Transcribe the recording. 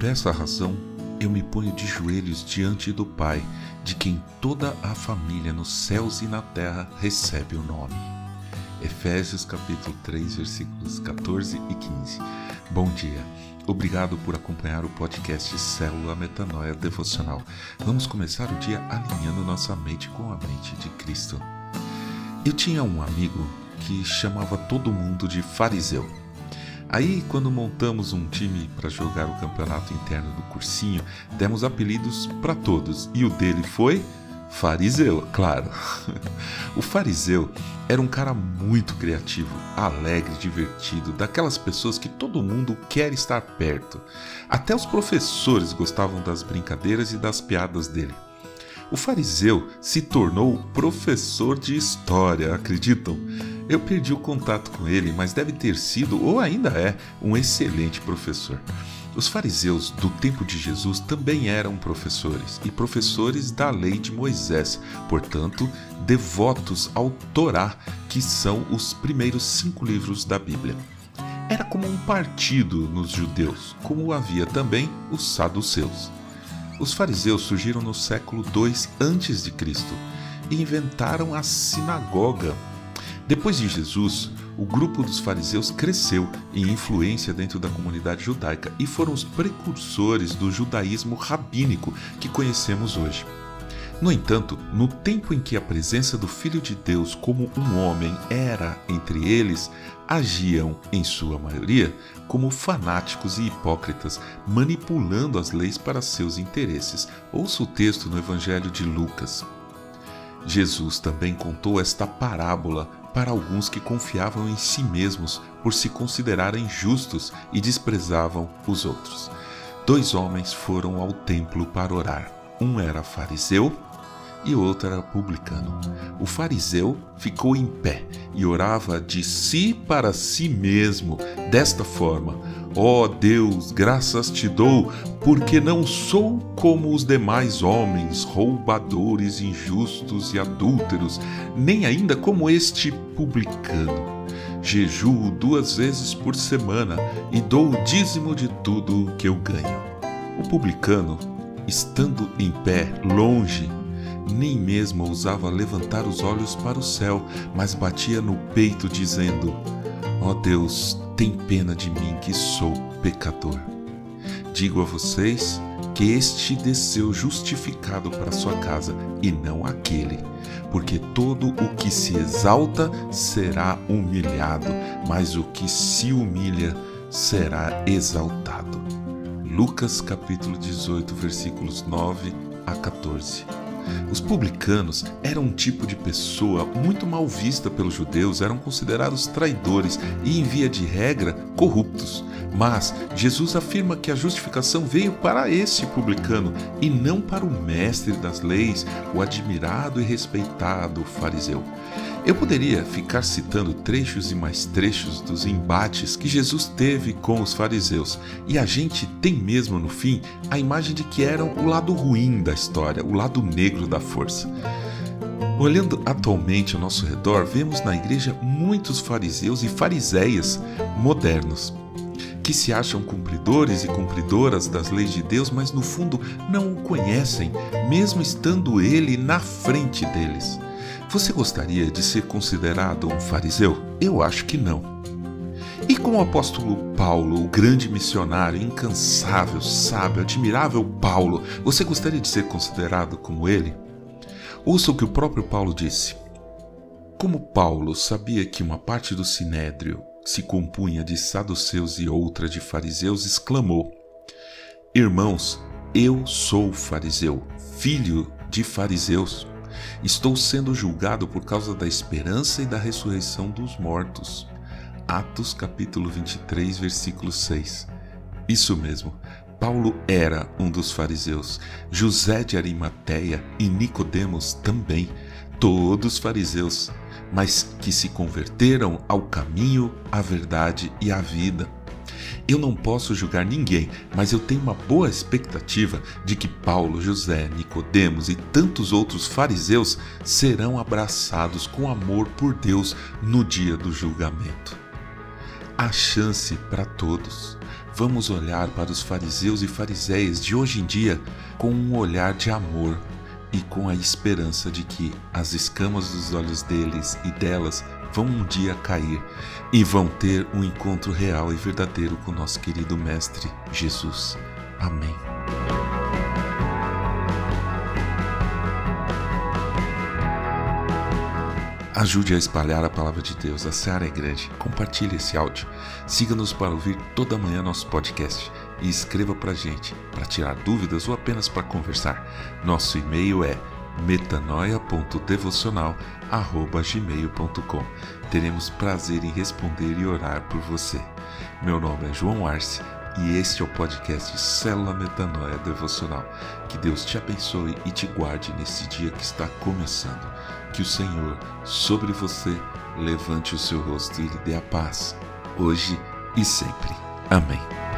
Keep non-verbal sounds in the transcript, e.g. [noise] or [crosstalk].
Por essa razão, eu me ponho de joelhos diante do Pai, de quem toda a família nos céus e na terra recebe o nome. Efésios capítulo 3, versículos 14 e 15. Bom dia. Obrigado por acompanhar o podcast Célula Metanoia Devocional. Vamos começar o dia alinhando nossa mente com a mente de Cristo. Eu tinha um amigo que chamava todo mundo de fariseu. Aí, quando montamos um time para jogar o campeonato interno do cursinho, demos apelidos para todos e o dele foi Fariseu, claro. [laughs] o fariseu era um cara muito criativo, alegre, divertido, daquelas pessoas que todo mundo quer estar perto. Até os professores gostavam das brincadeiras e das piadas dele. O fariseu se tornou professor de história, acreditam? Eu perdi o contato com ele, mas deve ter sido, ou ainda é, um excelente professor. Os fariseus do tempo de Jesus também eram professores, e professores da lei de Moisés, portanto, devotos ao Torá, que são os primeiros cinco livros da Bíblia. Era como um partido nos judeus, como havia também os saduceus. Os fariseus surgiram no século II a.C. e inventaram a sinagoga depois de Jesus, o grupo dos fariseus cresceu em influência dentro da comunidade judaica e foram os precursores do judaísmo rabínico que conhecemos hoje. No entanto, no tempo em que a presença do Filho de Deus como um homem era entre eles, agiam, em sua maioria, como fanáticos e hipócritas, manipulando as leis para seus interesses. Ouça o texto no Evangelho de Lucas. Jesus também contou esta parábola para alguns que confiavam em si mesmos por se considerarem justos e desprezavam os outros. Dois homens foram ao templo para orar. Um era fariseu e outro era publicano. O fariseu ficou em pé e orava de si para si mesmo, desta forma: Ó oh Deus, graças te dou, porque não sou como os demais homens, roubadores, injustos e adúlteros, nem ainda como este publicano. Jejuo duas vezes por semana e dou o dízimo de tudo que eu ganho. O publicano, estando em pé, longe, nem mesmo ousava levantar os olhos para o céu, mas batia no peito, dizendo: Ó oh Deus, tem pena de mim que sou pecador. Digo a vocês que este desceu justificado para sua casa e não aquele, porque todo o que se exalta será humilhado, mas o que se humilha será exaltado. Lucas capítulo 18, versículos 9 a 14. Os publicanos eram um tipo de pessoa muito mal vista pelos judeus, eram considerados traidores e, em via de regra, corruptos. Mas Jesus afirma que a justificação veio para esse publicano e não para o mestre das leis, o admirado e respeitado fariseu. Eu poderia ficar citando trechos e mais trechos dos embates que Jesus teve com os fariseus, e a gente tem mesmo no fim a imagem de que eram o lado ruim da história, o lado negro da força. Olhando atualmente ao nosso redor, vemos na igreja muitos fariseus e fariseias modernos que se acham cumpridores e cumpridoras das leis de Deus, mas no fundo não o conhecem, mesmo estando ele na frente deles. Você gostaria de ser considerado um fariseu? Eu acho que não. E com o apóstolo Paulo, o grande missionário, incansável, sábio, admirável Paulo, você gostaria de ser considerado como ele? Ouça o que o próprio Paulo disse. Como Paulo sabia que uma parte do sinédrio se compunha de saduceus e outra de fariseus, exclamou: Irmãos, eu sou fariseu, filho de fariseus. Estou sendo julgado por causa da esperança e da ressurreição dos mortos. Atos capítulo 23, versículo 6. Isso mesmo. Paulo era um dos fariseus, José de Arimateia e Nicodemos também, todos fariseus, mas que se converteram ao caminho, à verdade e à vida. Eu não posso julgar ninguém, mas eu tenho uma boa expectativa de que Paulo, José, Nicodemos e tantos outros fariseus serão abraçados com amor por Deus no dia do julgamento. Há chance para todos. vamos olhar para os fariseus e fariseias de hoje em dia com um olhar de amor e com a esperança de que as escamas dos olhos deles e delas vão um dia cair e vão ter um encontro real e verdadeiro com nosso querido Mestre Jesus. Amém. Ajude a espalhar a palavra de Deus. A Seara é grande. Compartilhe esse áudio. Siga-nos para ouvir toda manhã nosso podcast e escreva para a gente para tirar dúvidas ou apenas para conversar. Nosso e-mail é metanoia.devocional@gmail.com. Teremos prazer em responder e orar por você. Meu nome é João Arce e este é o podcast Célula Metanoia Devocional. Que Deus te abençoe e te guarde nesse dia que está começando. Que o Senhor, sobre você, levante o seu rosto e lhe dê a paz, hoje e sempre. Amém.